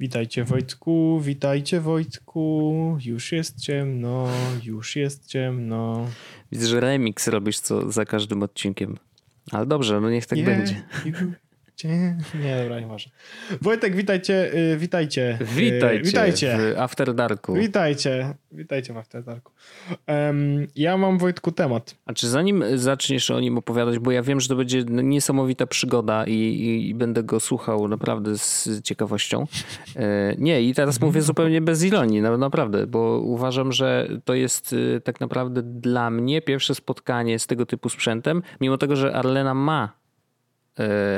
Witajcie Wojtku, witajcie Wojtku. Już jest ciemno, już jest ciemno. Widzę, że remix robisz co za każdym odcinkiem. Ale dobrze, no niech tak będzie. Nie, dobra, nie może. Wojtek, witajcie, y, witajcie. Y, witajcie, witajcie. w After Darku. Witajcie, witajcie w After Darku. Um, ja mam, Wojtku, temat. A czy zanim zaczniesz o nim opowiadać, bo ja wiem, że to będzie niesamowita przygoda i, i, i będę go słuchał naprawdę z ciekawością. E, nie, i teraz mówię zupełnie bez ironii, naprawdę, bo uważam, że to jest y, tak naprawdę dla mnie pierwsze spotkanie z tego typu sprzętem, mimo tego, że Arlena ma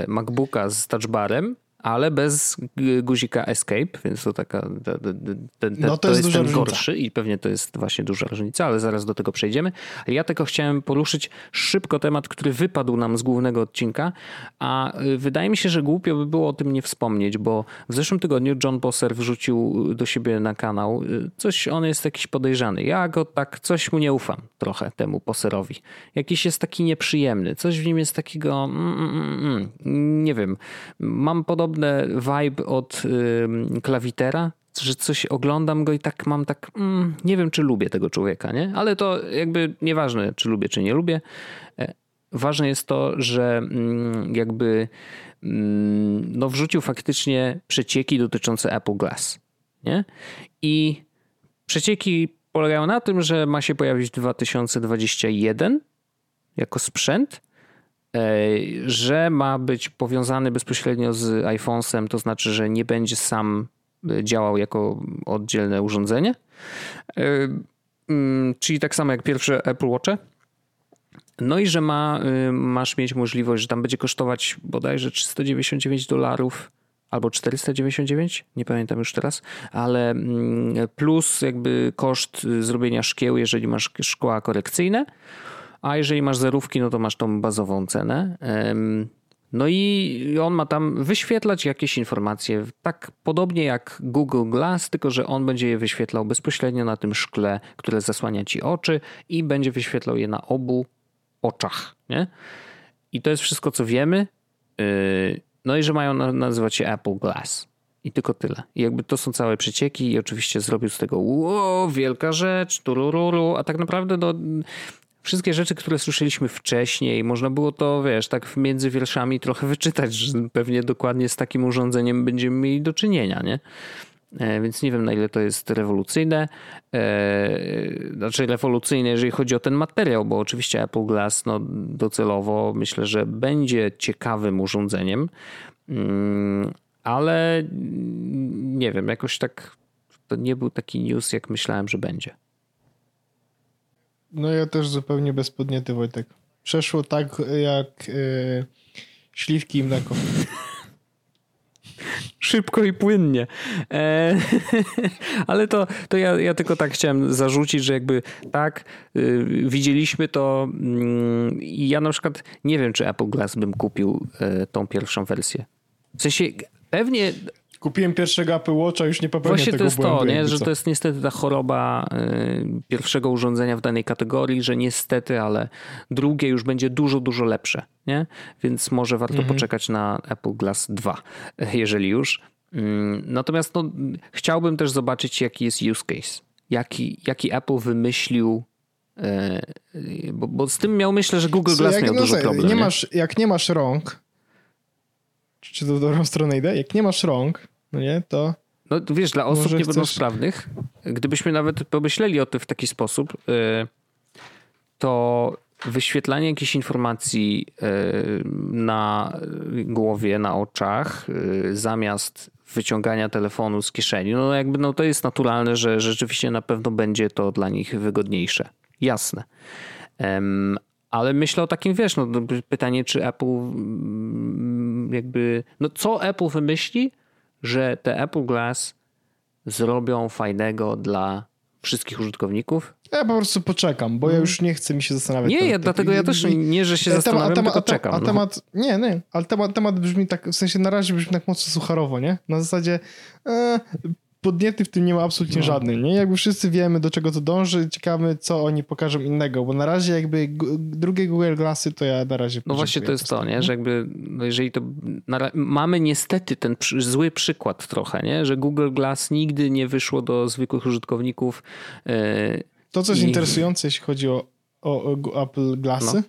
MacBooka z touchbarem ale bez guzika Escape, więc to taka. Te, te, te, no to, to, jest, jest ten różnica. gorszy i pewnie to jest właśnie duża różnica, ale zaraz do tego przejdziemy. Ja tylko chciałem poruszyć szybko temat, który wypadł nam z głównego odcinka, a y, wydaje mi się, że głupio by było o tym nie wspomnieć, bo w zeszłym tygodniu John Bosser wrzucił do siebie na kanał y, coś, on jest jakiś podejrzany. Ja go tak, coś mu nie ufam trochę temu Bosserowi. Jakiś jest taki nieprzyjemny, coś w nim jest takiego, mm, mm, mm, mm nie wiem, mam podobne podobne vibe od klawitera, że coś oglądam go i tak mam tak, mm, nie wiem czy lubię tego człowieka, nie? Ale to jakby nieważne czy lubię czy nie lubię. E, ważne jest to, że mm, jakby mm, no wrzucił faktycznie przecieki dotyczące Apple Glass, nie? I przecieki polegają na tym, że ma się pojawić 2021 jako sprzęt, że ma być powiązany bezpośrednio z iPhone'em, to znaczy, że nie będzie sam e, działał jako oddzielne urządzenie. E, mm, czyli tak samo jak pierwsze Apple Watche. No i że ma, masz mieć możliwość, że tam będzie kosztować bodajże 399 dolarów albo 499, nie pamiętam już teraz, ale mm, plus jakby koszt zrobienia szkieł, jeżeli masz szkła korekcyjne a jeżeli masz zerówki, no to masz tą bazową cenę. No i on ma tam wyświetlać jakieś informacje, tak podobnie jak Google Glass, tylko że on będzie je wyświetlał bezpośrednio na tym szkle, które zasłania ci oczy i będzie wyświetlał je na obu oczach. Nie? I to jest wszystko, co wiemy. Yy, no i że mają nazywać się Apple Glass. I tylko tyle. I jakby to są całe przecieki i oczywiście zrobił z tego wielka rzecz, turururu, a tak naprawdę no, wszystkie rzeczy, które słyszeliśmy wcześniej, można było to, wiesz, tak między wierszami trochę wyczytać, że pewnie dokładnie z takim urządzeniem będziemy mieli do czynienia, nie? E, więc nie wiem, na ile to jest rewolucyjne. E, znaczy rewolucyjne, jeżeli chodzi o ten materiał, bo oczywiście Apple Glass no, docelowo myślę, że będzie ciekawym urządzeniem, mm, ale nie wiem, jakoś tak to nie był taki news, jak myślałem, że będzie. No ja też zupełnie bezpodniety, Wojtek. Przeszło tak jak yy, śliwki i mleko. Szybko i płynnie. E, ale to, to ja, ja tylko tak chciałem zarzucić, że jakby tak, y, widzieliśmy to i ja na przykład nie wiem, czy Apple Glass bym kupił y, tą pierwszą wersję. W sensie pewnie Kupiłem pierwszego Apple Watcha, już nie popełnię Właśnie tego to jest to, nie? że to jest niestety ta choroba y, pierwszego urządzenia w danej kategorii, że niestety, ale drugie już będzie dużo, dużo lepsze. Nie? Więc może warto mhm. poczekać na Apple Glass 2, jeżeli już. Mm, natomiast no, chciałbym też zobaczyć, jaki jest use case. Jaki, jaki Apple wymyślił y, bo, bo, z tym miał myślę, że Google Glass miał no, dużo problem. Nie, nie masz, jak nie masz rąk, czy to w dobrą stronę idę? Jak nie masz rąk, no nie, to... No wiesz, dla osób niepełnosprawnych, chcesz... gdybyśmy nawet pomyśleli o tym w taki sposób, y, to wyświetlanie jakichś informacji y, na głowie, na oczach, y, zamiast wyciągania telefonu z kieszeni, no jakby no to jest naturalne, że rzeczywiście na pewno będzie to dla nich wygodniejsze. Jasne. Ale myślę o takim, wiesz, no, pytanie, czy Apple mm, jakby, no co Apple wymyśli, że te Apple Glass zrobią fajnego dla wszystkich użytkowników? Ja po prostu poczekam, bo ja mhm. już nie chcę mi się zastanawiać. Nie, ja dlatego ja też nie, że się zastanawiam, temat, tylko czekam. A no. temat, nie, nie, ale temat, temat brzmi tak, w sensie na razie brzmi tak mocno sucharowo, nie? Na zasadzie e, podniety w tym nie ma absolutnie No. żadnej, nie? Jakby wszyscy wiemy, do czego to dąży, ciekawe, co oni pokażą innego, bo na razie jakby drugie Google Glassy to ja na razie No właśnie to jest to, nie? że jakby, no jeżeli to, mamy niestety ten przy, zły przykład trochę, nie? że Google Glass nigdy nie wyszło do zwykłych użytkowników. e, To, co jest I- interesujące, jeśli chodzi o, o, o Apple Glassy, No.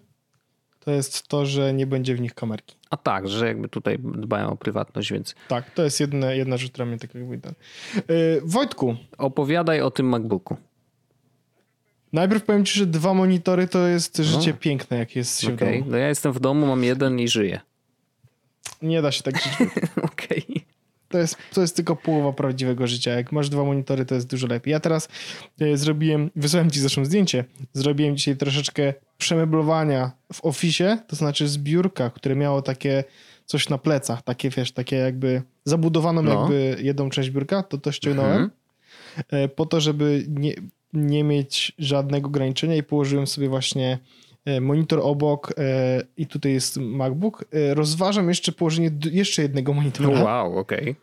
To jest to, że nie będzie w nich kamerki. a tak, że jakby tutaj dbają o prywatność, więc Tak, to jest jedna, jedna rzecz, która mnie tak jakby... ten- Yy, Wojtku, opowiadaj o tym MacBooku. najpierw powiem ci, że dwa monitory to jest życie No. piękne, jak jest się domu. no ja jestem w domu, mam jeden i żyję. Nie da się tak żyć. Okej. To jest, to jest tylko połowa prawdziwego życia. Jak masz dwa monitory, to jest dużo lepiej. Ja teraz e, zrobiłem, wysłałem ci zresztą zdjęcie, zrobiłem dzisiaj troszeczkę przemeblowania w oficie, to znaczy z biurka, które miało takie coś na plecach, takie wiesz, takie jakby zabudowaną No. jakby jedną część biurka, to to ściągnąłem Mhm. e, po to, żeby nie, nie mieć żadnego ograniczenia i położyłem sobie właśnie e, monitor obok e, i tutaj jest MacBook. Rozważam jeszcze położenie jeszcze jednego monitora Wow, okej.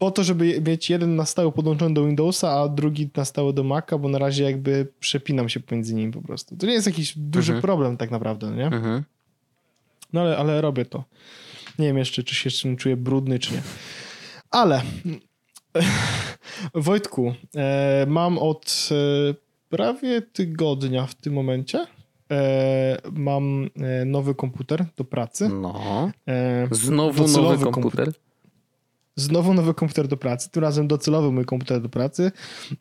Po to, żeby mieć jeden na stałe podłączony do Windowsa, a drugi na stałe do Maca, bo na razie jakby przepinam się pomiędzy nimi po prostu. To nie jest jakiś duży Mhm. problem tak naprawdę, nie? Mhm. No ale, ale robię to. Nie wiem jeszcze, czy się jeszcze czuję brudny, czy nie. Ale Wojtku, e, mam od e, prawie tygodnia w tym momencie e, mam e, nowy komputer do pracy. No. E, Znowu nowy komputer. komputer. Znowu nowy komputer do pracy, tym razem docelowy mój komputer do pracy.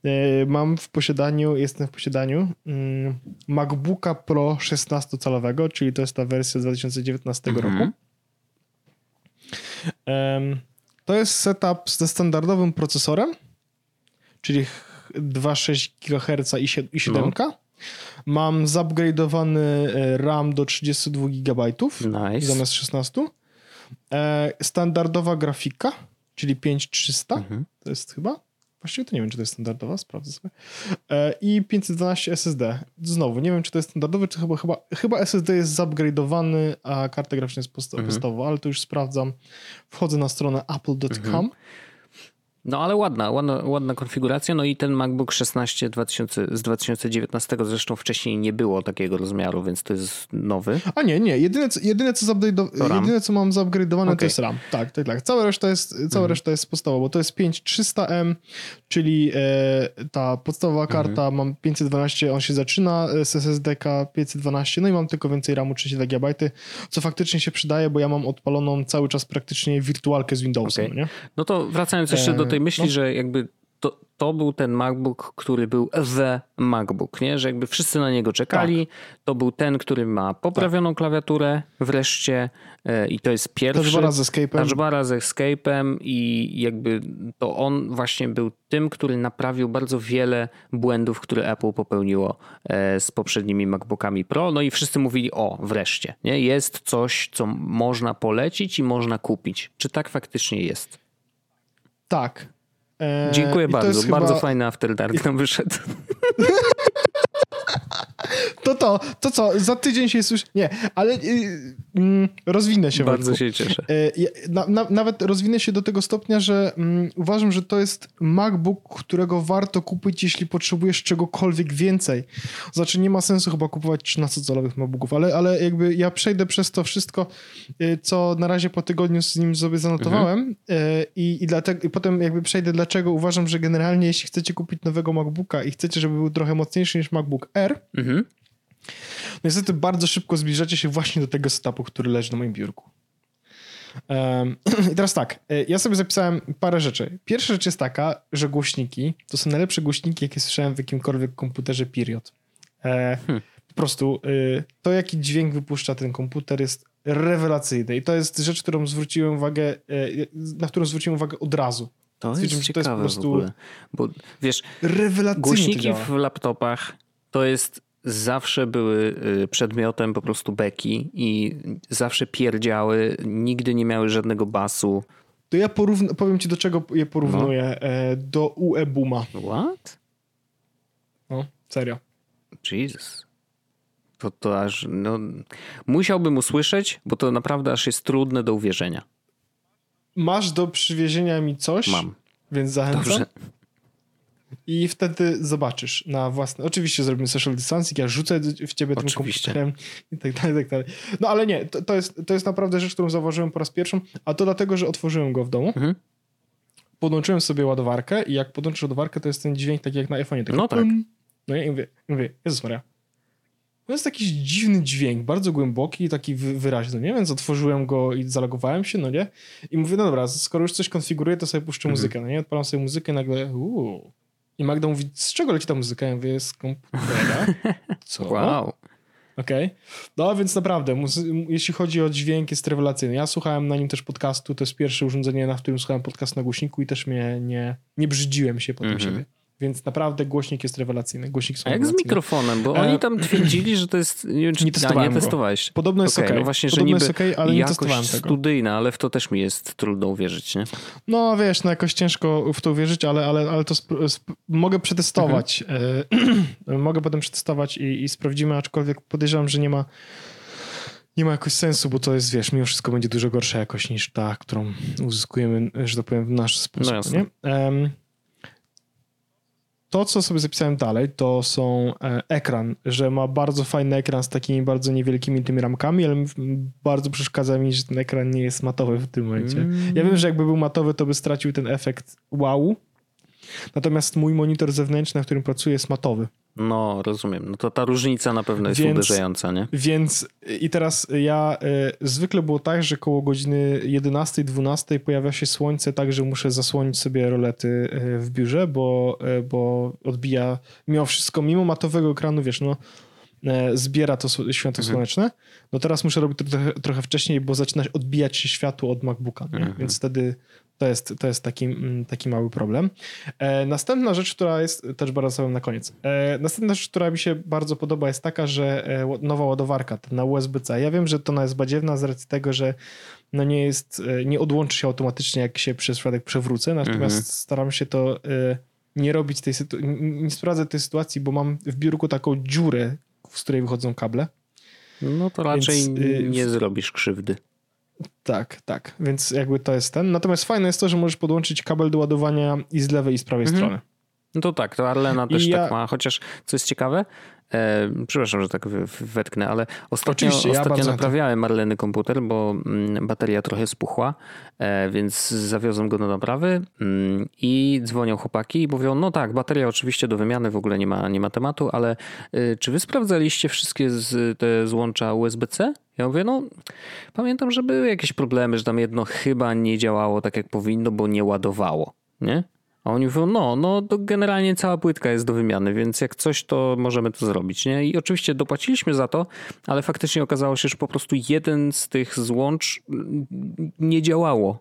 E, Mam w posiadaniu, jestem w posiadaniu mm, MacBooka Pro 16-calowego, czyli to jest ta wersja z 2019 Mhm. roku. To jest setup ze standardowym procesorem, czyli ch- 2,6 GHz i sie- i 7. Mam zupgrade'owany e, RAM do 32 GB Nice. zamiast 16. E, standardowa grafika, czyli 5300, Mhm. to jest chyba. Właściwie to nie wiem, czy to jest standardowa, sprawdzę sobie. E, I 512 SSD. Znowu, nie wiem, czy to jest standardowy, czy chyba, chyba, chyba SSD jest zupgrade'owany, a karta graficzna jest posta- Mhm. podstawowa, ale to już sprawdzam. Wchodzę na stronę apple.com. Mhm. No ale ładna, ładna, ładna konfiguracja. No i ten MacBook 16 2000, z 2019 zresztą wcześniej nie było takiego rozmiaru, więc to jest nowy. A nie, nie. Jedyne, co- jedyne, co, To RAM. jedyne, co mam zupgrade'owane, to Okej. jest RAM. Tak, tak, tak. Cała reszta jest, cała Mhm. reszta jest podstawowa, bo to jest 5300M, czyli e, ta podstawowa Mhm. karta, mam 512, on się zaczyna z SSD-ka 512, no i mam tylko więcej RAMu 32 GB, co faktycznie się przydaje, bo ja mam odpaloną cały czas praktycznie wirtualkę z Windowsem, Okej. nie? No to wracając jeszcze do tej E, myśli, no. że jakby to, to był ten MacBook, który był the MacBook, nie? Że jakby wszyscy na niego czekali. Tak. To był ten, który ma poprawioną klawiaturę wreszcie e, i to jest pierwszy. Touchbara z Escape'em. Touchbara z Escape'em i jakby to on właśnie był tym, który naprawił bardzo wiele błędów, które Apple popełniło e, z poprzednimi MacBookami Pro. No i wszyscy mówili, o wreszcie, nie? jest coś, co można polecić i można kupić. Czy tak faktycznie jest? Tak. E, Dziękuję bardzo. jest chyba- Bardzo fajny After Dark nam wyszedł. To to, to co, za tydzień się słyszy... Nie, ale y, mm, rozwinę się, Bardzo Wojtku. się cieszę. Ja- Na, na, nawet rozwinę się do tego stopnia, że mm, uważam, że to jest MacBook, którego warto kupić, jeśli potrzebujesz czegokolwiek więcej. Znaczy, nie ma sensu chyba kupować 13-calowych MacBooków, ale, ale jakby ja przejdę przez to wszystko, e, co na razie po tygodniu z nim sobie zanotowałem e, i, i, dlatego, i potem jakby przejdę, dlaczego uważam, że generalnie jeśli chcecie kupić nowego MacBooka i chcecie, żeby był trochę mocniejszy niż MacBook Air, Mhm. Niestety bardzo szybko zbliżacie się właśnie do tego setupu, który leży na moim biurku. I teraz tak, e, ja sobie zapisałem parę rzeczy. Pierwsza rzecz jest taka, że głośniki to są najlepsze głośniki, jakie słyszałem w jakimkolwiek komputerze, period. E, Hmm. Po prostu y, to, jaki dźwięk wypuszcza ten komputer jest rewelacyjny i to jest rzecz, którą zwróciłem uwagę, e, na którą zwróciłem uwagę od razu. To Stwierdziłem, jest że to jest po ciekawe prostu w ogóle. Bo wiesz, Głośniki w laptopach to jest zawsze były y, przedmiotem po prostu beki i zawsze pierdziały, nigdy nie miały żadnego basu. To ja porówn- powiem ci, do czego je porównuję. E, do UE Booma. What? No, serio. Jesus. To, to aż, no, musiałbym usłyszeć, bo to naprawdę aż jest trudne do uwierzenia. Masz do przywiezienia mi coś, Mam. Więc zachęcam. Dobrze. I wtedy zobaczysz na własne. Oczywiście zrobimy social distancing, ja rzucę w ciebie tym komputerem i tak dalej, tak dalej. No ale nie, to, to, jest, to jest naprawdę rzecz, którą zauważyłem po raz pierwszy, a to dlatego, że otworzyłem go w domu. Mhm. Podłączyłem sobie ładowarkę i jak podłączysz ładowarkę, to jest ten dźwięk taki jak na iPhone'ie. taki No tak. pum. No i mówię, mówię, Jezus Maria. To jest jakiś dziwny dźwięk, bardzo głęboki i taki wy- wyraźny, nie? Więc otworzyłem go i zalogowałem się, no nie? I mówię, no dobra, skoro już coś konfiguruję, to sobie puszczę Mhm. muzykę, no nie? Odpalam sobie muzykę i nagle, uuu. I Magda mówi, z czego leci ta muzyka? Ja mówię, z komputera. Co? Wow. Okej. No więc naprawdę, muzy- jeśli chodzi o dźwięk, jest rewelacyjny. Ja słuchałem na nim też podcastu, to jest pierwsze urządzenie, na którym słuchałem podcast na głośniku i też mnie nie, nie brzydziłem się po tym Mhm. siebie. Więc naprawdę głośnik jest rewelacyjny. Głośnik są A jak z mikrofonem? Bo E, oni tam twierdzili, że to jest... Nie, wiem, czy, Nie a, testowałem nie go. testowałeś. Podobno jest Okej, okej. no właśnie, że Podobno niby jest okej, ale nie testowałem tego. studyjna, ale w to też mi jest trudno uwierzyć, nie? No wiesz, no jakoś ciężko w to uwierzyć, ale, ale, ale to mogę przetestować. E, mogę potem przetestować i, i sprawdzimy, aczkolwiek podejrzewam, że nie ma nie ma jakoś sensu, bo to jest, wiesz, mimo wszystko będzie dużo gorsza jakość niż ta, którą uzyskujemy, że tak powiem, w nasz sposób. No jasne. nie? Em, to, co sobie zapisałem dalej, to są e, ekran, że ma bardzo fajny ekran z takimi bardzo niewielkimi tymi ramkami, ale bardzo przeszkadza mi, że ten ekran nie jest matowy w tym momencie. Mm. Ja wiem, że jakby był matowy, to by stracił ten efekt wow. Natomiast mój monitor zewnętrzny, na którym pracuję, jest matowy. No, rozumiem. No to ta różnica na pewno jest Więc- uderzająca, nie? Więc i teraz ja y, zwykle było tak, że koło godziny 11-12 pojawia się słońce, tak że muszę zasłonić sobie rolety y, w biurze, bo, y, bo odbija mimo wszystko, mimo matowego ekranu, wiesz, no zbiera to światło Mhm. słoneczne. No teraz muszę robić to trochę, trochę wcześniej, bo zaczyna odbijać się światło od MacBooka, nie? Mhm. więc wtedy to jest, to jest taki, mm, taki mały problem. E, następna rzecz, która jest, też bardzo na koniec. E, następna rzecz, która mi się bardzo podoba jest taka, że e, nowa ładowarka na USB-C. Ja wiem, że to ona jest badziewna z racji tego, że no nie jest, e, nie odłączy się automatycznie, jak się przez przypadek przewrócę, natomiast Mhm. staram się to e, nie robić tej sytuacji, nie sprawdzę tej sytuacji, bo mam w biurku taką dziurę, z której wychodzą kable. No to raczej Więc, y, nie zrobisz krzywdy. Tak, tak, więc jakby to jest ten. Natomiast fajne jest to, że możesz podłączyć kabel do ładowania i z lewej i z prawej Mhm. strony. No to tak, to Arlena I też ja- tak ma, chociaż co jest ciekawe, e, przepraszam, że tak wetknę, ale ostatnio, Oczywiście, ja ostatnio bardzo naprawiałem Arleny komputer, bo mm, bateria trochę spuchła, e, więc zawiozłem go do naprawy mm, i dzwonią chłopaki i mówią, no tak, bateria oczywiście do wymiany, w ogóle nie ma, nie ma tematu, ale y, czy wy sprawdzaliście wszystkie z, te złącza USB-C? Ja mówię, no pamiętam, że były jakieś problemy, że tam jedno chyba nie działało tak jak powinno, bo nie ładowało, nie? A oni mówią, no, no to generalnie cała płytka jest do wymiany, więc jak coś, to możemy to zrobić, nie? I oczywiście dopłaciliśmy za to, ale faktycznie okazało się, że po prostu jeden z tych złącz mm, nie działało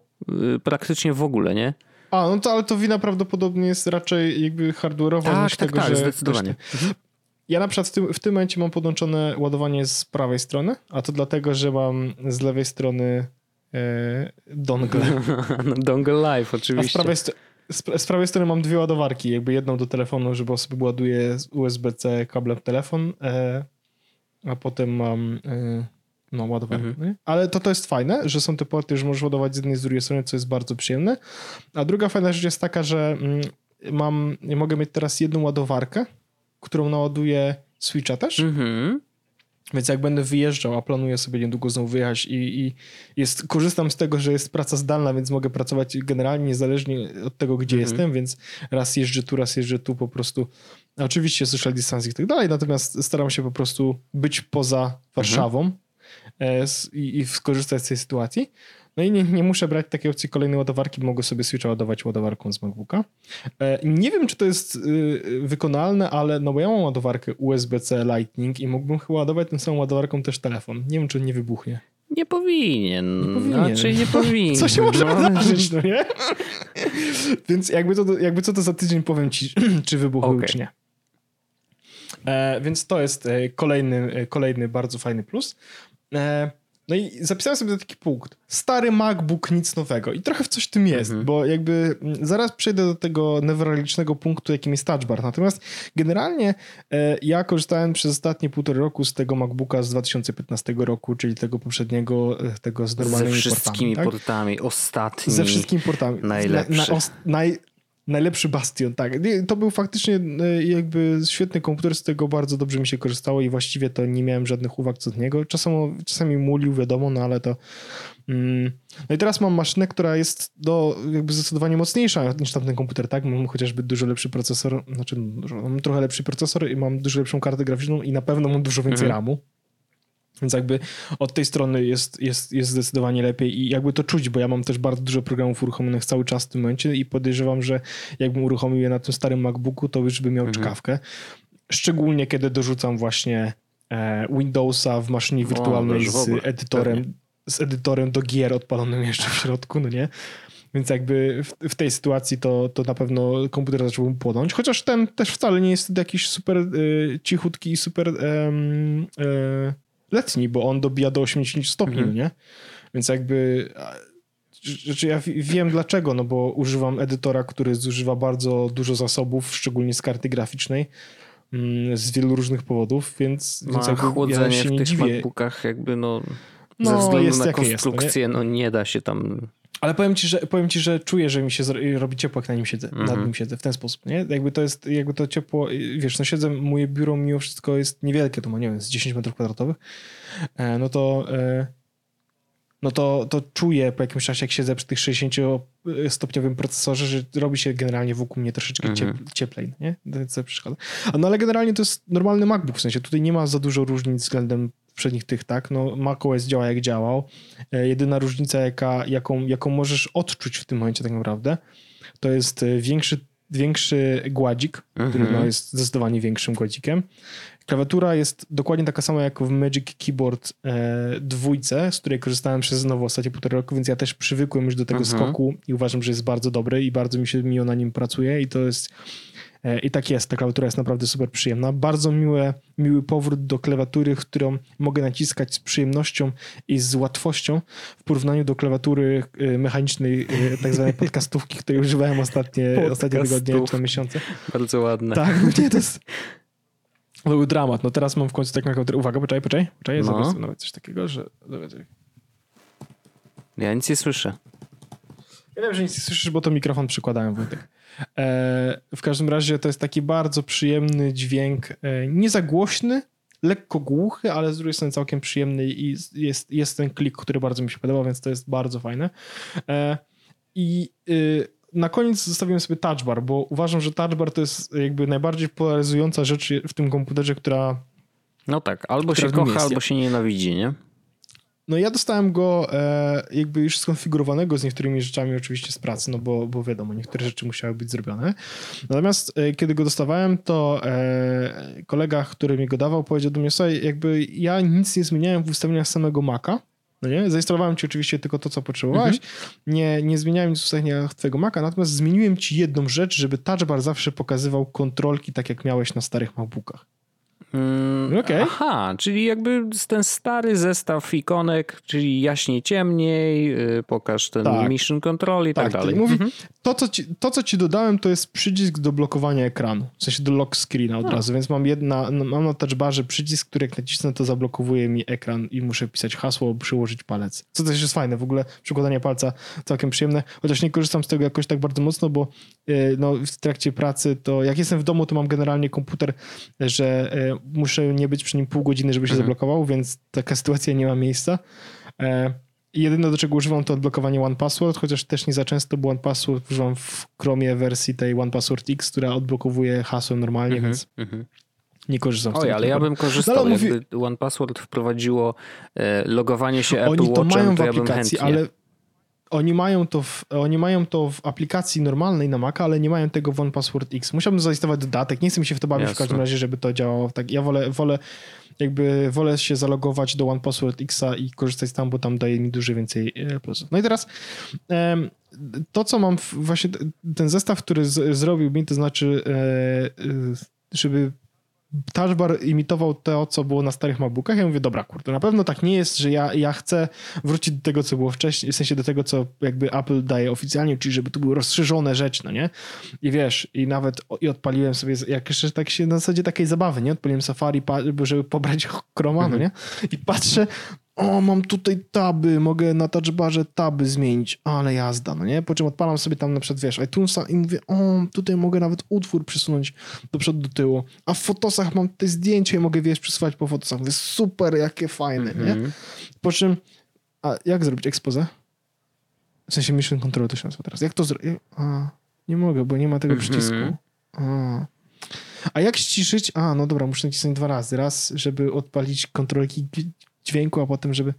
y, praktycznie w ogóle, nie? A, no to ale to wina prawdopodobnie jest raczej jakby hardware'owa Tak, niż tak, tego, tak, że... zdecydowanie. Ja na przykład w tym, w tym momencie mam podłączone ładowanie z prawej strony, a to dlatego, że mam z lewej strony e, dongle. No, Dongle Live A z oczywiście. prawej, z, pra- z prawej strony mam dwie ładowarki, jakby jedną do telefonu, żeby sobie ładuję z USB-C kablem telefon, e, a potem mam e, no, ładowarkę. Mhm. Ale to, to jest fajne, że są te porty, że możesz ładować z jednej z drugiej strony, co jest bardzo przyjemne. A druga fajna rzecz jest taka, że mm, mam, mogę mieć teraz jedną ładowarkę, którą naładuję Switcha też. Mhm. Więc jak będę wyjeżdżał, a planuję sobie niedługo znowu wyjechać i, i jest, korzystam z tego, że jest praca zdalna, więc mogę pracować generalnie niezależnie od tego, gdzie Mhm. jestem, więc raz jeżdżę tu, raz jeżdżę tu po prostu. Oczywiście social distancing i tak dalej, natomiast staram się po prostu być poza Warszawą e, s- i, i skorzystać z tej sytuacji. No i nie, nie muszę brać takiej opcji kolejnej ładowarki, mogę sobie Switcha ładować ładowarką z MacBooka. E, Nie wiem, czy to jest y, wykonalne, ale no bo ja mam ładowarkę USB-C Lightning i mógłbym chyba ładować tą samą ładowarką też telefon. Nie wiem, czy nie wybuchnie. Nie powinien. Nie powinien. Raczej nie powinien. Co się może No. wydarzyć, no nie? Więc jakby, to, jakby co to za tydzień powiem ci, czy wybuchł Okej. czy nie. E, więc to jest e, kolejny, e, kolejny bardzo fajny plus. E, no i zapisałem sobie taki punkt. Stary MacBook, nic nowego. I trochę w coś w tym jest, Mhm. bo jakby mm, zaraz przejdę do tego newralgicznego punktu, jakim jest touch bar. Natomiast generalnie e, ja korzystałem przez ostatnie półtorej roku z tego MacBooka z 2015 roku, czyli tego poprzedniego, e, tego z Ze normalnymi wszystkimi portami. Tak? portami. Ostatni. Ze wszystkimi portami. Najlepszy. Na, na, os, naj, Najlepszy bastion, tak. To był faktycznie e, jakby świetny komputer, z tego bardzo dobrze mi się korzystało i właściwie to nie miałem żadnych uwag co do niego. Czasem, czasami mulił, wiadomo, no ale to... Mm. No i teraz mam maszynę, która jest do, jakby zdecydowanie mocniejsza niż tamten komputer, tak? Mam chociażby dużo lepszy procesor, znaczy mam trochę lepszy procesor i mam dużo lepszą kartę graficzną i na pewno mam dużo więcej Mhm. RAMu. Więc jakby od tej strony jest, jest, jest zdecydowanie lepiej i jakby to czuć, bo ja mam też bardzo dużo programów uruchomionych cały czas w tym momencie i podejrzewam, że jakbym uruchomił je na tym starym MacBooku, to już bym miał Mhm. czkawkę. Szczególnie kiedy dorzucam właśnie e, Windowsa w maszynie wirtualnej z edytorem, z edytorem do gier odpalonym jeszcze w środku, no nie? Więc jakby w, w tej sytuacji to, to na pewno komputer zacząłbym płonąć. Chociaż ten też wcale nie jest jakiś super y, cichutki i super em, e, letni, bo on dobija do 80 stopni, Mhm. no nie? Więc jakby ja wi- wiem dlaczego, no bo używam edytora, który zużywa bardzo dużo zasobów, szczególnie z karty graficznej mm, z wielu różnych powodów, więc, więc Ma ja chłodzenie się w tych. MacBookach jakby no... No, ze względu na jakie jest, no konstrukcję, no nie da się tam... Ale powiem ci, że, powiem ci, że czuję, że mi się robi ciepło, jak na nim siedzę. Nad Mhm. nim siedzę w ten sposób, nie? Jakby to jest, jakby to ciepło, wiesz, no siedzę, moje biuro mimo wszystko jest niewielkie, to ma, nie wiem, z 10 metrów kwadratowych, e, no to e, no to, to czuję po jakimś czasie, jak siedzę przy tych 60-stopniowym procesorze, że robi się generalnie wokół mnie troszeczkę Mhm. ciep- cieplej, nie? To przeszkadza. No ale generalnie to jest normalny MacBook, w sensie tutaj nie ma za dużo różnic względem poprzednich tych, tak? No macOS działa jak działał. E, Jedyna różnica, jaka, jaką, jaką możesz odczuć w tym momencie tak naprawdę, to jest e, większy, większy gładzik, który Mhm. no, jest zdecydowanie większym gładzikiem. Klawiatura jest dokładnie taka sama jak w Magic Keyboard e, dwójce, z której korzystałem przez znowu ostatnie półtora roku, więc ja też przywykłem już do tego Mhm. skoku i uważam, że jest bardzo dobry i bardzo mi się miło na nim pracuje i to jest i tak jest, ta klawiatura jest naprawdę super przyjemna. Bardzo miłe, miły powrót do klawiatury, którą mogę naciskać z przyjemnością i z łatwością w porównaniu do klawiatury e, mechanicznej, e, tak zwanej podcastówki, której używałem ostatnie, ostatnie tygodnie czy na miesiące. Bardzo ładne. Tak, no nie, to jest... To był dramat. No teraz mam w końcu taką klawiaturę. Uwaga, poczekaj, poczekaj. poczekaj No. nawet coś takiego, że... Ja nic nie słyszę. Ja wiem, że nic nie słyszysz, bo to mikrofon przykładałem, Wojtek. E, w każdym razie to jest taki bardzo przyjemny dźwięk, e, nie za głośny, lekko głuchy, ale z drugiej strony całkiem przyjemny i jest, jest ten klik, który bardzo mi się podoba, więc to jest bardzo fajne. E, I y, na koniec zostawiłem sobie touch bar, bo uważam, że touch bar to jest jakby najbardziej polaryzująca rzecz w tym komputerze, która No tak, albo się kocha, jest. albo się nienawidzi, nie? No ja dostałem go e, jakby już skonfigurowanego z niektórymi rzeczami oczywiście z pracy, no bo, bo wiadomo, niektóre rzeczy musiały być zrobione. Natomiast e, kiedy go dostawałem, to e, kolega, który mi go dawał, powiedział do mnie, słuchaj, jakby ja nic nie zmieniałem w ustawieniach samego Maca, no nie? Zainstalowałem ci oczywiście tylko to, co potrzebowałeś. Nie, nie zmieniałem nic w ustawieniach twojego Maca, natomiast zmieniłem ci jedną rzecz, żeby touch bar zawsze pokazywał kontrolki tak, jak miałeś na starych MacBookach. Mm, Okej. Aha, czyli jakby ten stary zestaw ikonek, czyli jaśniej, ciemniej, yy, pokaż ten Tak. mission control i tak, Tak, dalej. mówi, Mhm. to, co ci, to, co ci dodałem, to jest przycisk do blokowania ekranu. W sensie do lock screena od A. razu, więc mam, jedna, no, mam na touchbarze przycisk, który jak nacisnę, to zablokowuje mi ekran i muszę pisać hasło, przyłożyć palec. Co też jest fajne, w ogóle przykładanie palca całkiem przyjemne, chociaż nie korzystam z tego jakoś tak bardzo mocno, bo yy, no, w trakcie pracy to jak jestem w domu, to mam generalnie komputer, że yy, muszę nie być przy nim pół godziny, żeby się Mhm. zablokował, więc taka sytuacja nie ma miejsca. E, i Jedyne, do czego używam, to odblokowanie One Password, chociaż też nie za często, bo One Password używam w Chromie wersji tej One Password X, która odblokowuje hasło normalnie, Mhm, więc mhm. nie korzystam z tego. ale ja bym korzystał, No, mówi- jakby One Password wprowadziło e, logowanie się Apple Oni to Watchem, mają w to ja bym aplikacji, chętnie. ale oni mają, to w, oni mają to w aplikacji normalnej na Maca, ale nie mają tego w One Password X. Musiałbym zainstalować dodatek, nie chcę mi się w to bawić w Jasne. każdym razie, żeby to działało tak. Ja wolę, wolę jakby wolę się zalogować do One Password Xa i korzystać tam, bo tam daje mi dużo więcej e, plusów. No i teraz to, co mam w, właśnie ten zestaw, który z, zrobił mi, to znaczy e, e, żeby touch bar imitował to, co było na starych MacBookach. Ja mówię, dobra, kurde, na pewno tak nie jest, że ja, ja chcę wrócić do tego, co było wcześniej, w sensie do tego, co jakby Apple daje oficjalnie, czyli żeby tu były rozszerzone rzeczy, no nie? I wiesz, i nawet i odpaliłem sobie, jak jeszcze tak się na zasadzie takiej zabawy, nie? Odpaliłem Safari, żeby pobrać Chroma, no nie? I patrzę, o, mam tutaj taby, mogę na touchbarze taby zmienić, ale jazda, no nie? Po czym odpalam sobie tam na przykład, wiesz, iTunesa i mówię, o, tutaj mogę nawet utwór przesunąć do przodu, do tyłu, a w fotosach mam te zdjęcia i mogę, wiesz, przesuwać po fotosach. Mówię, super, jakie fajne, nie? Mhm. Po czym, a jak zrobić expose? W sensie mission control to się nazywa teraz. Jak to zrobić? A, nie mogę, bo nie ma tego Mhm. przycisku. A. a jak ściszyć? A, no dobra, muszę nacisnąć dwa razy. Raz, żeby odpalić kontrolki dźwięku, a potem, żeby...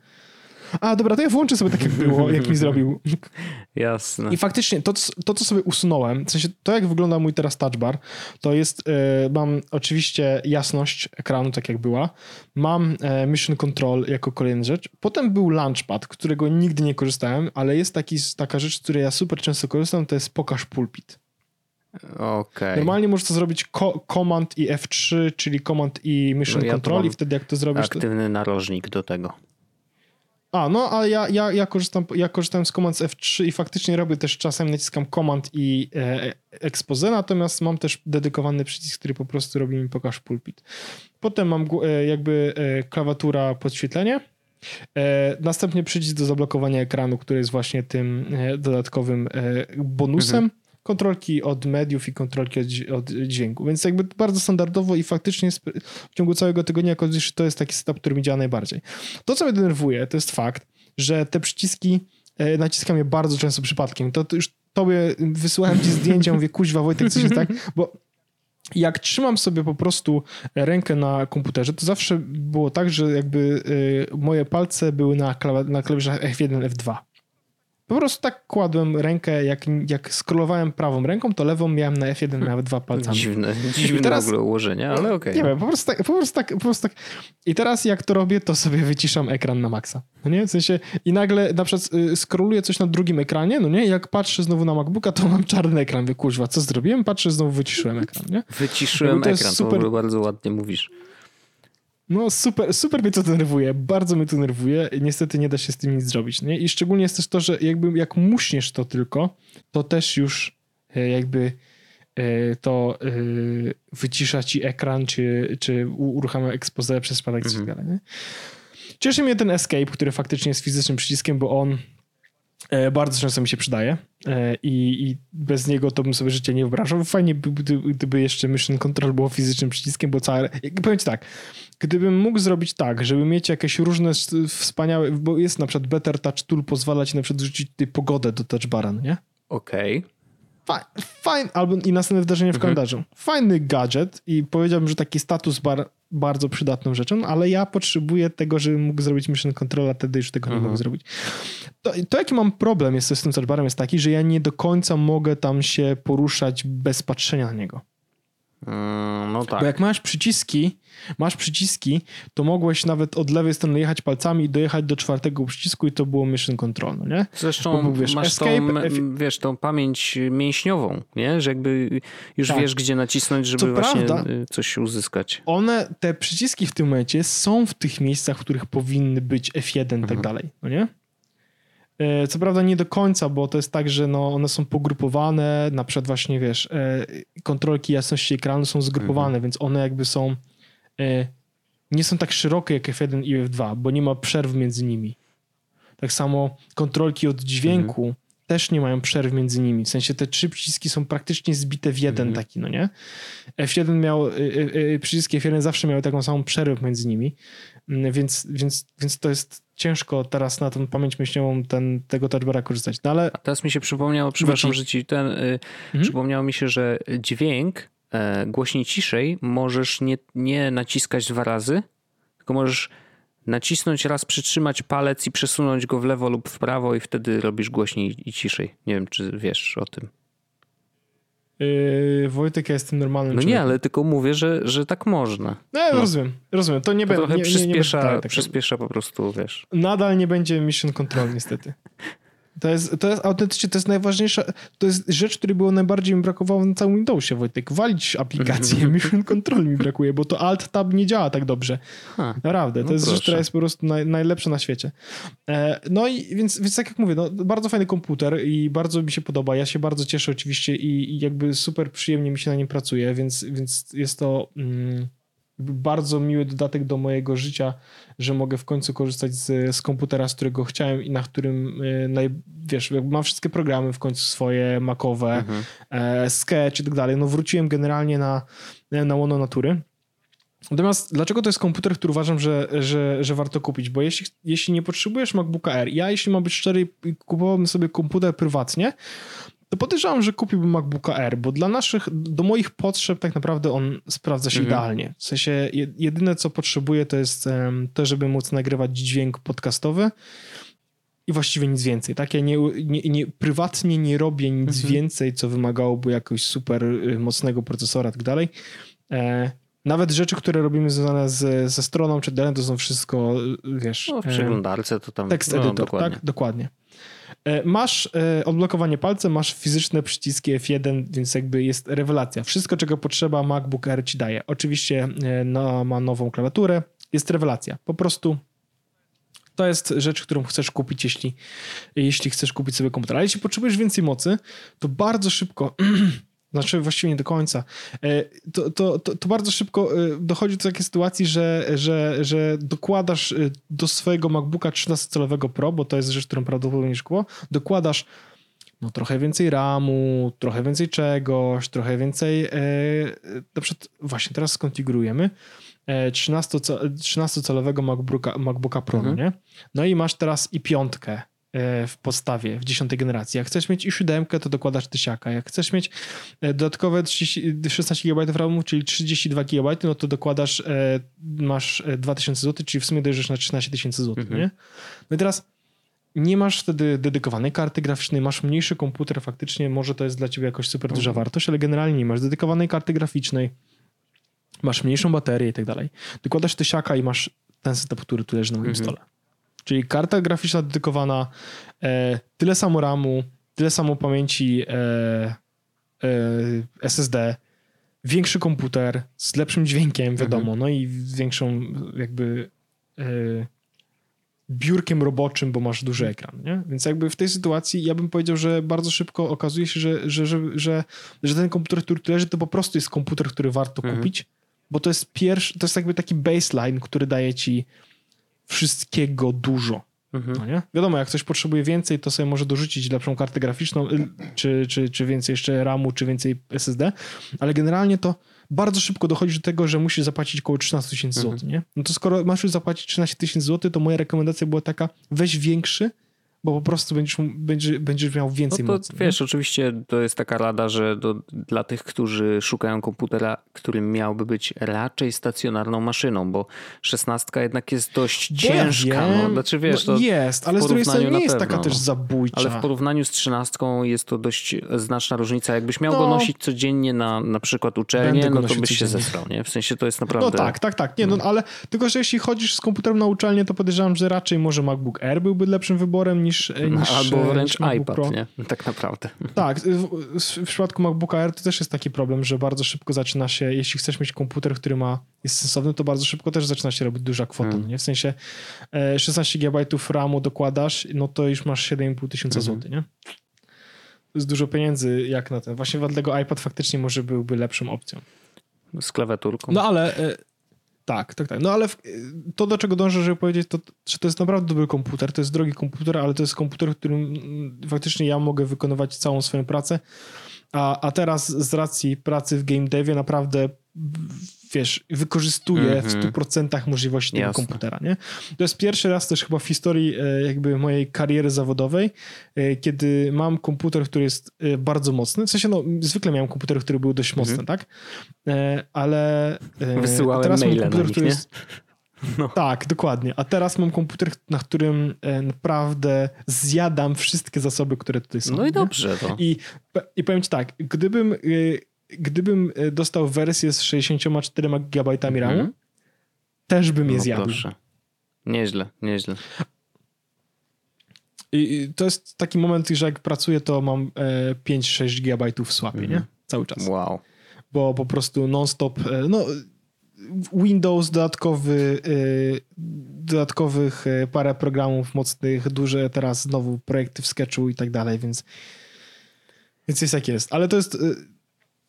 A, dobra, to ja włączę sobie tak, jak było, jak mi zrobił. Jasne. I faktycznie to, co- to, co sobie usunąłem, w sensie to, jak wygląda mój teraz touch bar, to jest, e, mam oczywiście jasność ekranu, tak jak była, mam e, mission control jako kolejna rzecz, potem był launchpad, którego nigdy nie korzystałem, ale jest taki, taka rzecz, z której ja super często korzystam, to jest pokaż pulpit. Okej. Normalnie możesz to zrobić ko- command i F3, czyli command i mission No ja to control i wtedy jak to zrobisz, to... Aktywny narożnik do tego. A, no, ale ja, ja, ja, korzystam, ja korzystałem z Command z F3 i faktycznie robię też czasem, naciskam Command i e, expose, natomiast mam też dedykowany przycisk, który po prostu robi mi pokaż pulpit. Potem mam e, jakby e, klawiatura podświetlenie, e, następnie przycisk do zablokowania ekranu, który jest właśnie tym e, dodatkowym e, bonusem. Kontrolki od mediów i kontrolki od, od dźwięku. Więc jakby bardzo standardowo i faktycznie w ciągu całego tygodnia to jest taki setup, który mi działa najbardziej. To, co mnie denerwuje, to jest fakt, że te przyciski e, naciskam je bardzo często przypadkiem. To, to już tobie wysyłałem ci zdjęcia, mówię, kuźwa Wojtek, coś jest tak, bo jak trzymam sobie po prostu rękę na komputerze, to zawsze było tak, że jakby e, moje palce były na, klawi- na klawiszach F1, F2. Po prostu tak kładłem rękę, jak, jak scrollowałem prawą ręką, to lewą miałem na F1, na F2 palcami. Dziwne, dziwne teraz- w ogóle ułożenie, ale okej. Nie wiem, po prostu, tak, po prostu tak, po prostu tak. I teraz jak to robię, to sobie wyciszam ekran na maksa. No nie? W sensie i nagle na przykład y, scrolluję coś na drugim ekranie, no nie? Jak patrzę znowu na MacBooka, to mam czarny ekran. Wy kurwa, co zrobiłem? Patrzę, znowu wyciszyłem ekran, nie? Wyciszyłem ekran, jest to w super- ogóle bardzo ładnie mówisz. No super, super mnie to denerwuje, bardzo mnie to denerwuje. Niestety nie da się z tym nic zrobić, nie? I szczególnie jest też to, że jakby jak muśniesz to tylko, to też już e, jakby e, to e, wycisza ci ekran, czy, czy uruchamia expose przez spadek Mhm. i tak dalej, nie? Cieszy mnie ten escape, który faktycznie jest fizycznym przyciskiem, bo on bardzo często mi się przydaje e, i, i bez niego to bym sobie życie nie wyobrażał. Fajnie by, gdyby, gdyby jeszcze Mission Control było fizycznym przyciskiem, bo całe... Powiem ci tak, gdybym mógł zrobić tak, żeby mieć jakieś różne wspaniałe, bo jest na przykład Better Touch Tool, pozwala ci na przykład rzucić tutaj pogodę do touchbara, no nie? Okej. Fajny, fajny, albo i następne wydarzenie w Mhm. kalendarzu. Fajny gadżet i powiedziałbym, że taki status bar bardzo przydatną rzeczą, ale ja potrzebuję tego, żebym mógł zrobić mission control, a wtedy już tego nie Mhm. mogę zrobić. To, to jaki mam problem jest z tym touchbarem jest taki, że ja nie do końca mogę tam się poruszać bez patrzenia na niego. Mm, no tak. Bo jak masz przyciski, masz przyciski, to mogłeś nawet od lewej strony jechać palcami i dojechać do czwartego przycisku i to było mission control, no nie? Zresztą Bo wiesz, masz escape, tą, F- wiesz, tą pamięć mięśniową, nie? Że jakby już Tak. wiesz, gdzie nacisnąć, żeby Co właśnie prawda- y, coś uzyskać. one, te przyciski w tym momencie są w tych miejscach, w których powinny być F1 i tak Mhm. dalej, no nie? E, Co prawda nie do końca, bo to jest tak, że no one są pogrupowane, na przykład właśnie, wiesz, e, kontrolki jasności ekranu są zgrupowane, Mhm. więc one jakby są e, nie są tak szerokie jak F1 i F2, bo nie ma przerw między nimi. Tak samo kontrolki od dźwięku Mhm. też nie mają przerw między nimi. W sensie te trzy przyciski są praktycznie zbite w jeden Mhm. taki, no nie? F1 miał, y, y, y, przyciski F1 zawsze miały taką samą przerwę między nimi, więc, więc, więc to jest ciężko teraz na tą pamięć myślową ten, tego touchbara korzystać. No ale A teraz mi się przypomniało, przepraszam, że ci ten. Y, Mhm. Przypomniało mi się, że dźwięk e, głośniej ciszej możesz nie, nie naciskać dwa razy, tylko możesz nacisnąć raz, przytrzymać palec i przesunąć go w lewo lub w prawo i wtedy robisz głośniej i ciszej. Nie wiem, czy wiesz o tym. Yy, Wojtek, ja jestem normalnym No nie, człowiekiem. ale tylko mówię, że, że tak można. No, rozumiem, rozumiem. To nie będzie. trochę nie, nie, nie przyspiesza, dalej tak. przyspiesza po prostu, wiesz. Nadal nie będzie mission control, niestety. To jest, to jest autentycznie, to jest najważniejsza, to jest rzecz, której było najbardziej mi brakowało na całym Windowsie, Wojtek. Walić aplikację, mission control mi brakuje, bo to alt tab nie działa tak dobrze. Ha. Naprawdę, to No jest rzecz, proszę. która jest po prostu naj, najlepsza na świecie. E, no i więc, więc tak jak mówię, no, bardzo fajny komputer i bardzo mi się podoba. Ja się bardzo cieszę oczywiście i, i jakby super przyjemnie mi się na nim pracuje, więc, więc jest to... Mm, bardzo miły dodatek do mojego życia, że mogę w końcu korzystać z, z komputera, z którego chciałem i na którym, e, naj, wiesz, mam wszystkie programy w końcu swoje, makowe, mhm. e, sketch i tak dalej. No wróciłem generalnie na, na łono natury. Natomiast dlaczego to jest komputer, który uważam, że, że, że warto kupić? Bo jeśli, jeśli nie potrzebujesz MacBooka Air, ja jeśli mam być szczery, kupowałbym sobie komputer prywatnie, to podejrzewam, że kupiłbym MacBooka Air, bo dla naszych, do moich potrzeb tak naprawdę on sprawdza się mhm. idealnie. W sensie jedyne, co potrzebuję, to jest to, żeby móc nagrywać dźwięk podcastowy i właściwie nic więcej. Tak, ja nie, nie, nie prywatnie nie robię nic mhm. więcej, co wymagałoby jakiegoś super y, mocnego procesora i tak dalej. E, nawet rzeczy, które robimy związane z, ze stroną czy dalej, to są wszystko, y, wiesz... No, w przeglądarce to tam... Tekst editor, no, dokładnie. tak? Dokładnie. E, masz e, odblokowanie palcem, masz fizyczne przyciski F1, więc jakby jest rewelacja. Wszystko, czego potrzeba, MacBook Air ci daje. Oczywiście e, no, ma nową klawiaturę, jest rewelacja. Po prostu to jest rzecz, którą chcesz kupić, jeśli, jeśli chcesz kupić sobie komputer. Ale jeśli potrzebujesz więcej mocy, to bardzo szybko Znaczy właściwie nie do końca. E, to, to, to, to, bardzo szybko e, dochodzi do takiej sytuacji, że, że, że dokładasz e, do swojego MacBooka 13-calowego Pro, bo to jest rzecz, którą prawdopodobnie szkło, dokładasz no, trochę więcej RAMu, trochę więcej czegoś, trochę więcej. E, na przykład właśnie teraz skonfigurujemy 13-calowego MacBooka, MacBooka Pro, mhm. nie? No i masz teraz i piątkę w podstawie w dziesiątej generacji. Jak chcesz mieć i 7, to dokładasz tysiaka. Jak chcesz mieć e, dodatkowe 30, 16 GB RAMu, czyli 32 GB, no to dokładasz, e, masz 2000 zł, czyli w sumie dojrzysz na 13 tysięcy zł, mhm. nie? No i teraz nie masz wtedy dedykowanej karty graficznej, masz mniejszy komputer faktycznie, może to jest dla ciebie jakoś super duża mhm. wartość, ale generalnie nie masz dedykowanej karty graficznej, masz mniejszą baterię i tak dalej. Dokładasz tysiaka i masz ten setup, który tu leży na moim mhm. stole. Czyli karta graficzna dedykowana, e, tyle samo RAMu, tyle samo pamięci e, e, SSD, większy komputer z lepszym dźwiękiem, wiadomo, mhm. no i większą jakby e, biurkiem roboczym, bo masz duży ekran, nie? Więc jakby w tej sytuacji ja bym powiedział, że bardzo szybko okazuje się, że, że, że, że, że ten komputer, który tu leży, to po prostu jest komputer, który warto mhm. kupić, bo to jest pierwszy, to jest jakby taki baseline, który daje ci wszystkiego dużo. Mhm. No nie? Wiadomo, jak ktoś potrzebuje więcej, to sobie może dorzucić lepszą kartę graficzną, y, czy, czy, czy więcej jeszcze RAMu, czy więcej SSD, ale generalnie to bardzo szybko dochodzi do tego, że musisz zapłacić około 13 tysięcy mhm. złotych, nie? No to skoro masz już zapłacić 13 tysięcy złotych, to moja rekomendacja była taka, weź większy, bo po prostu będziesz, będziesz, będziesz miał więcej no to, mocy. Wiesz, nie? oczywiście to jest taka rada, że do, dla tych, którzy szukają komputera, którym miałby być raczej stacjonarną maszyną, bo szesnastka jednak jest dość bo ciężka. Ja no, znaczy, wiesz, no jest, ale z drugiej strony nie jest taka też zabójcza. Ale w porównaniu z trzynastką jest to dość znaczna różnica. Jakbyś miał no, go nosić codziennie na na przykład uczelnię, no to byś się zesrał, nie? W sensie to jest naprawdę... No tak, tak, tak. Nie, no, no ale tylko, że jeśli chodzisz z komputerem na uczelnię, to podejrzewam, że raczej może MacBook Air byłby lepszym wyborem niż, e, niż Albo e, wręcz niż iPad, Pro. nie? Tak naprawdę. Tak, w, w, przypadku MacBooka Air to też jest taki problem, że bardzo szybko zaczyna się, jeśli chcesz mieć komputer, który ma, jest sensowny, to bardzo szybko też zaczyna się robić duża kwota, hmm. nie? W sensie 16 GB RAMu dokładasz, no to już masz 7,5 tysiąca hmm. złotych, nie? To jest dużo pieniędzy jak na ten. Właśnie dlatego iPad faktycznie może byłby lepszą opcją. Z klawiaturką. No ale e, tak, tak, tak. No ale to, do czego dążę, żeby powiedzieć, to, że to jest naprawdę dobry komputer, to jest drogi komputer, ale to jest komputer, w którym faktycznie ja mogę wykonywać całą swoją pracę. A, a teraz z racji pracy w game devie naprawdę wiesz, wykorzystuje mm -hmm. w 100% mhm. możliwości tego Jasne. komputera, nie? To jest pierwszy raz też chyba w historii e, jakby mojej kariery zawodowej, e, kiedy mam komputer, który jest e, bardzo mocny, w sensie no, zwykle miałem komputer, który był dość mocny, mm -hmm. tak? Ale Wysyłałem teraz mam komputer, nich, który jest... No. Tak, dokładnie. A teraz mam komputer, na którym naprawdę zjadam wszystkie zasoby, które tutaj są. No i dobrze. To. I, I powiem ci tak, gdybym gdybym e, dostał wersję z 64 GB RAMu, -hmm. też bym je no zjadł. Proszę. Nieźle, nieźle. I to jest taki moment, że jak pracuję, to mam 5-6 GB w słapie, mm -hmm. nie? Mhm. Cały czas. Wow. Bo po prostu non-stop, e, no Windows dodatkowy, e, dodatkowych parę programów mocnych, duże teraz znowu projekty w Sketchu i tak dalej, więc więc jest jak jest. Ale to jest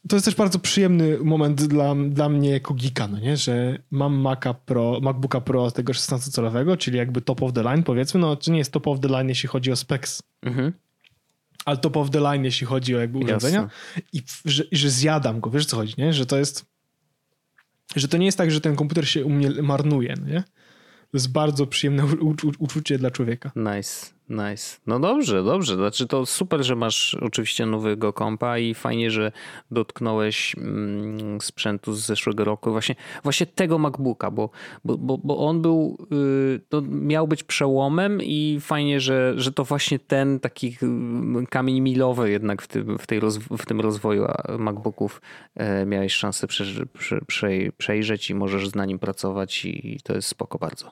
to jest też bardzo przyjemny moment dla, dla mnie jako geeka, no nie? że mam Maca Pro, MacBooka Pro tego 16-calowego, czyli jakby top of the line powiedzmy, no czy nie jest top of the line jeśli chodzi o specs, Mhm. ale top of the line jeśli chodzi o jakby urządzenia i że, że zjadam go, wiesz co chodzi, nie? Że to jest, że to nie jest tak, że ten komputer się u mnie marnuje, no nie? To jest bardzo przyjemne u, u, uczucie dla człowieka. Nice, nice. No dobrze, dobrze. Znaczy to super, że masz oczywiście nowego kompa i fajnie, że dotknąłeś mm, sprzętu z zeszłego roku. Właśnie, właśnie tego MacBooka, bo, bo, bo, bo on był, y, to miał być przełomem i fajnie, że, że to właśnie ten taki y, kamień milowy jednak w tym, w tej w tym rozwoju MacBooków e, miałeś szansę prze, prze, prze, przejrzeć i możesz na nim pracować i to jest spoko bardzo.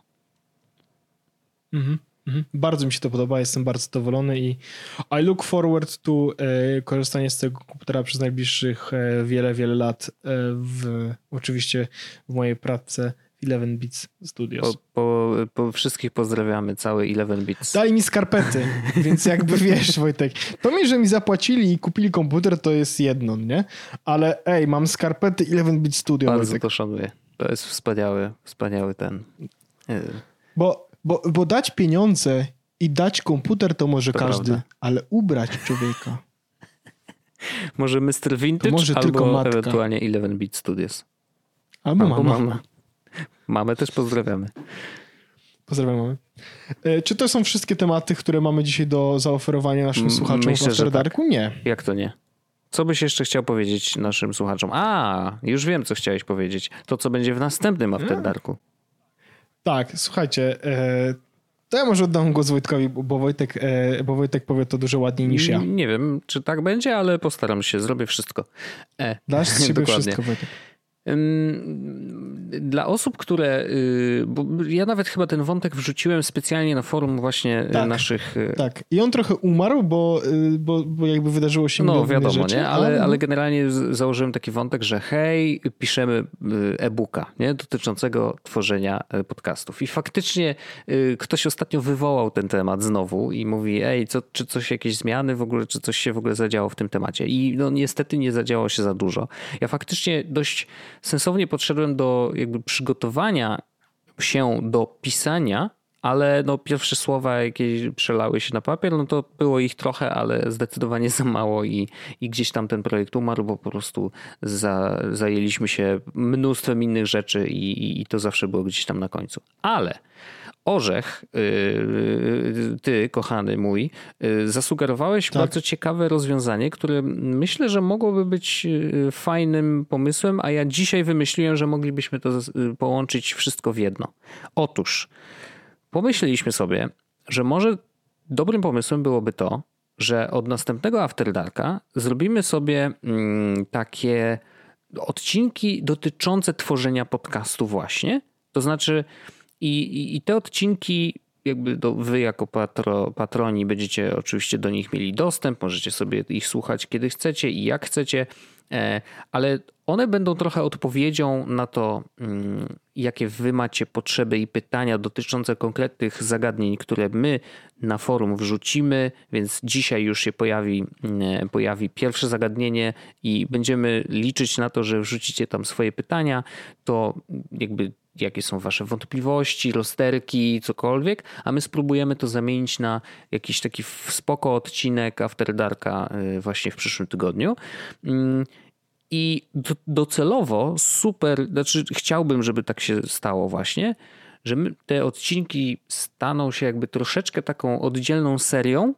Mhm. Mhm. Bardzo mi się to podoba, jestem bardzo zadowolony i I look forward to e, korzystanie z tego komputera przez najbliższych e, wiele, wiele lat e, w, oczywiście w mojej pracę w 11 Bits Studios. Po, po, po wszystkich pozdrawiamy, cały 11 Bits. Dali mi skarpety, więc jakby wiesz Wojtek, to mi, że mi zapłacili i kupili komputer to jest jedno, nie? Ale ej, mam skarpety 11 Bits Studio Bardzo Wojtek. to szanuję. To jest wspaniały, wspaniały ten. y, Bo, bo, bo dać pieniądze i dać komputer to może To każdy, prawda. ale ubrać człowieka. Może Mr. Vintage może albo tylko matka. ewentualnie 11 Bit Studios. Albo Albo mama. mama. Mamę też pozdrawiamy. Pozdrawiam mamy. E, Czy to są wszystkie tematy, które mamy dzisiaj do zaoferowania naszym słuchaczom myślę, w After Darku? Nie. Jak to nie? Co byś jeszcze chciał powiedzieć naszym słuchaczom? A, już wiem, co chciałeś powiedzieć. To, co będzie w następnym After Darku. Tak, słuchajcie, e, to ja może oddam głos Wojtkowi, bo Wojtek, e, bo Wojtek powie to dużo ładniej niż ja. Nie wiem, czy tak będzie, ale postaram się, zrobię wszystko. E, Dasz z siebie dokładnie. wszystko, Wojtek. Dla osób, które. y, ja nawet chyba ten wątek wrzuciłem specjalnie na forum właśnie y, Tak, naszych. y, Tak. I on trochę umarł, bo, bo, bo jakby wydarzyło się No wiadomo, rzeczy, nie? Ale, ale generalnie z- założyłem taki wątek, że hej, piszemy e-booka nie? dotyczącego tworzenia podcastów. I faktycznie ktoś ostatnio wywołał ten temat znowu i mówi, ej, co, czy coś, jakieś zmiany w ogóle, czy coś się w ogóle zadziało w tym temacie. I no niestety nie zadziało się za dużo. Ja faktycznie dość sensownie podszedłem do jakby przygotowania się do pisania, ale no pierwsze słowa, jakie przelały się na papier, no to było ich trochę, ale zdecydowanie za mało i, i gdzieś tam ten projekt umarł, bo po prostu za, zajęliśmy się mnóstwem innych rzeczy i, i, i to zawsze było gdzieś tam na końcu. Ale Orzech, yy, ty, kochany mój, yy, zasugerowałeś Tak. bardzo ciekawe rozwiązanie, które myślę, że mogłoby być yy, fajnym pomysłem, a ja dzisiaj wymyśliłem, że moglibyśmy to połączyć wszystko w jedno. Otóż pomyśleliśmy sobie, że może dobrym pomysłem byłoby to, że od następnego After Darka zrobimy sobie mm, takie odcinki dotyczące tworzenia podcastu właśnie. To znaczy i, i, i te odcinki jakby do, wy jako patro, patroni będziecie oczywiście do nich mieli dostęp, możecie sobie ich słuchać kiedy chcecie i jak chcecie, e, ale one będą trochę odpowiedzią na to, mm, jakie wy macie potrzeby i pytania dotyczące konkretnych zagadnień, które my na forum wrzucimy, więc dzisiaj już się pojawi, mm, pojawi pierwsze zagadnienie i będziemy liczyć na to, że wrzucicie tam swoje pytania, to jakby jakie są wasze wątpliwości, rozterki, cokolwiek, a my spróbujemy to zamienić na jakiś taki spoko odcinek After Darka y, właśnie w przyszłym tygodniu. Mm, I do- docelowo super, znaczy chciałbym, żeby tak się stało właśnie, że te odcinki staną się jakby troszeczkę taką oddzielną serią,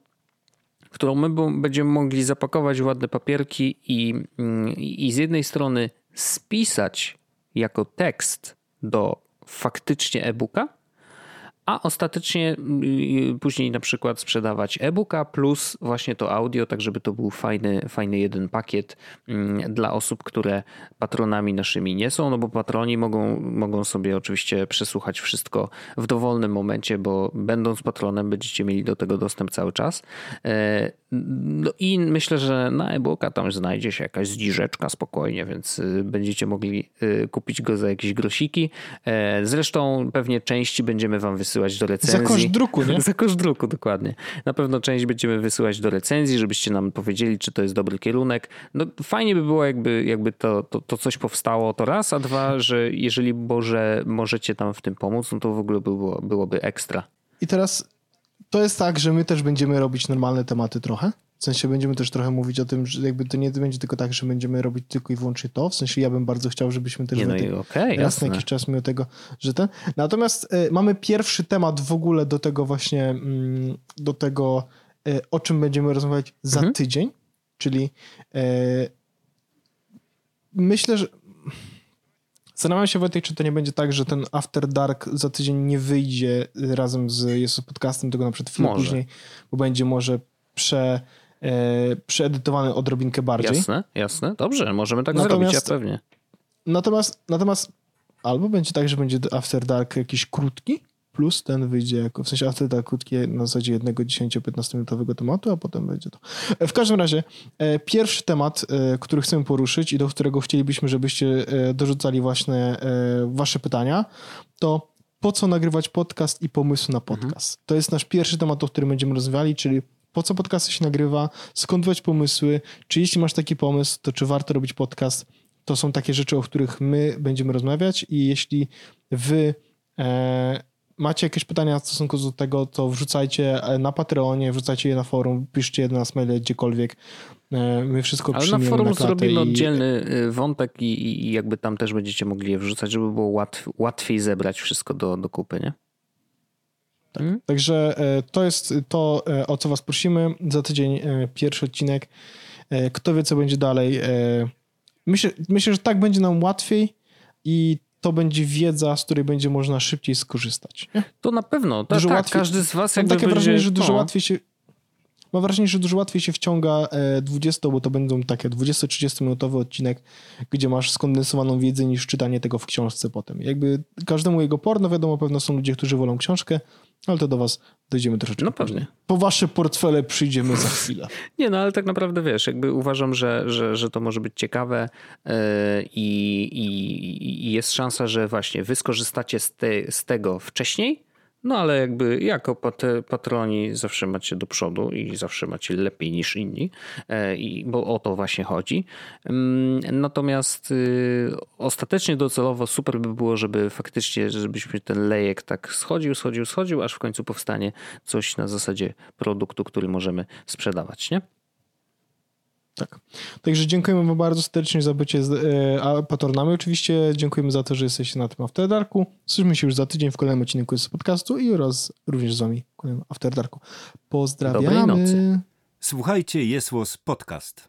którą my będziemy mogli zapakować w ładne papierki i, mm, i z jednej strony spisać jako tekst do faktycznie e-booka, a ostatecznie y, później na przykład sprzedawać e-booka plus właśnie to audio, tak żeby to był fajny, fajny jeden pakiet mm, dla osób, które patronami naszymi nie są, no bo patroni mogą, mogą sobie oczywiście przesłuchać wszystko w dowolnym momencie, bo będąc patronem będziecie mieli do tego dostęp cały czas. E, No i myślę, że na e-booka tam znajdzie się jakaś zniżeczka spokojnie, więc y, będziecie mogli y, kupić go za jakieś grosiki. E, Zresztą pewnie części będziemy wam wysyłać wysyłać do recenzji. Za koszt druku, nie? Za koszt druku, dokładnie. Na pewno część będziemy wysyłać do recenzji, żebyście nam powiedzieli, czy to jest dobry kierunek. No fajnie by było, jakby, jakby to, to, to coś powstało, to raz, a dwa, że jeżeli może, możecie tam w tym pomóc, no to w ogóle było, byłoby ekstra. I teraz to jest tak, że my też będziemy robić normalne tematy trochę. W sensie będziemy też trochę mówić o tym, że jakby to nie będzie tylko tak, że będziemy robić tylko i wyłącznie to. W sensie ja bym bardzo chciał, żebyśmy też Nie, no i okej, raz jasne. na jakiś czas mimo tego, że ten. Natomiast y, mamy pierwszy temat w ogóle do tego właśnie, mm, do tego, y, o czym będziemy rozmawiać za Mhm. tydzień, czyli y, myślę, że Zastanawiam się Wojtek, czy to nie będzie tak, że ten After Dark za tydzień nie wyjdzie razem z jest podcastem, tylko na przykład chwilę później, bo będzie może prze, e, przeedytowany odrobinkę bardziej. Jasne, jasne. Dobrze, możemy tak Natomiast- zrobić, ja pewnie. Natomiast, natomiast albo będzie tak, że będzie After Dark jakiś krótki, plus ten wyjdzie jako, w sensie After Dark krótki na zasadzie jednego 10-15 minutowego tematu, a potem będzie to. E, W każdym razie, e, pierwszy temat, e, który chcemy poruszyć i do którego chcielibyśmy, żebyście e, dorzucali właśnie e, wasze pytania, to po co nagrywać podcast i pomysł na podcast. To jest nasz pierwszy temat, o którym będziemy rozmawiali, czyli po co podcasty się nagrywa, skąd brać pomysły, czy jeśli masz taki pomysł, to czy warto robić podcast, to są takie rzeczy, o których my będziemy rozmawiać i jeśli wy e, macie jakieś pytania w stosunku do tego, to wrzucajcie e, na Patreonie, wrzucajcie je na forum, piszcie je do nas maile gdziekolwiek. E, my wszystko Ale na forum na zrobimy i- oddzielny y, wątek i, i, i jakby tam też będziecie mogli je wrzucać, żeby było łatw, łatwiej zebrać wszystko do, do kupy, nie? Mhm. Także e, to jest to, e, o co was prosimy. Za tydzień e, pierwszy odcinek. Kto wie, co będzie dalej. Myślę, myślę, że tak będzie nam łatwiej i to będzie wiedza, z której będzie można szybciej skorzystać. To na pewno, tak, Dużo tak łatwiej- każdy z was Mam jakby takie będzie, wrażenie, że dużo no, łatwiej się. Mam wrażenie, że dużo łatwiej się wciąga e, 20, bo to będą takie 20-30 minutowy odcinek, gdzie masz skondensowaną wiedzę niż czytanie tego w książce potem. Jakby każdemu jego porno, wiadomo, pewno są ludzie, którzy wolą książkę, ale to do was dojdziemy troszeczkę No pewnie. później. Po wasze portfele przyjdziemy za chwilę. Nie, no ale tak naprawdę wiesz, jakby uważam, że, że, że to może być ciekawe yy, i, i, i jest szansa, że właśnie wy skorzystacie z, te, z tego wcześniej, no ale jakby jako pat, patroni zawsze macie do przodu i zawsze macie lepiej niż inni, yy, i, bo o to właśnie chodzi. Ym, Natomiast yy, ostatecznie docelowo super by było, żeby faktycznie, żebyśmy ten lejek tak schodził, schodził, schodził, aż w końcu powstanie coś na zasadzie produktu, który możemy sprzedawać, nie? Tak. Także dziękujemy wam bardzo serdecznie za bycie z, e, patronami. Oczywiście dziękujemy za to, że jesteście na tym After Darku. Słyszymy się już za tydzień w kolejnym odcinku z podcastu i oraz również z wami w kolejnym After Darku. Pozdrawiamy. Dobrej nocy. Słuchajcie, jest Podcast.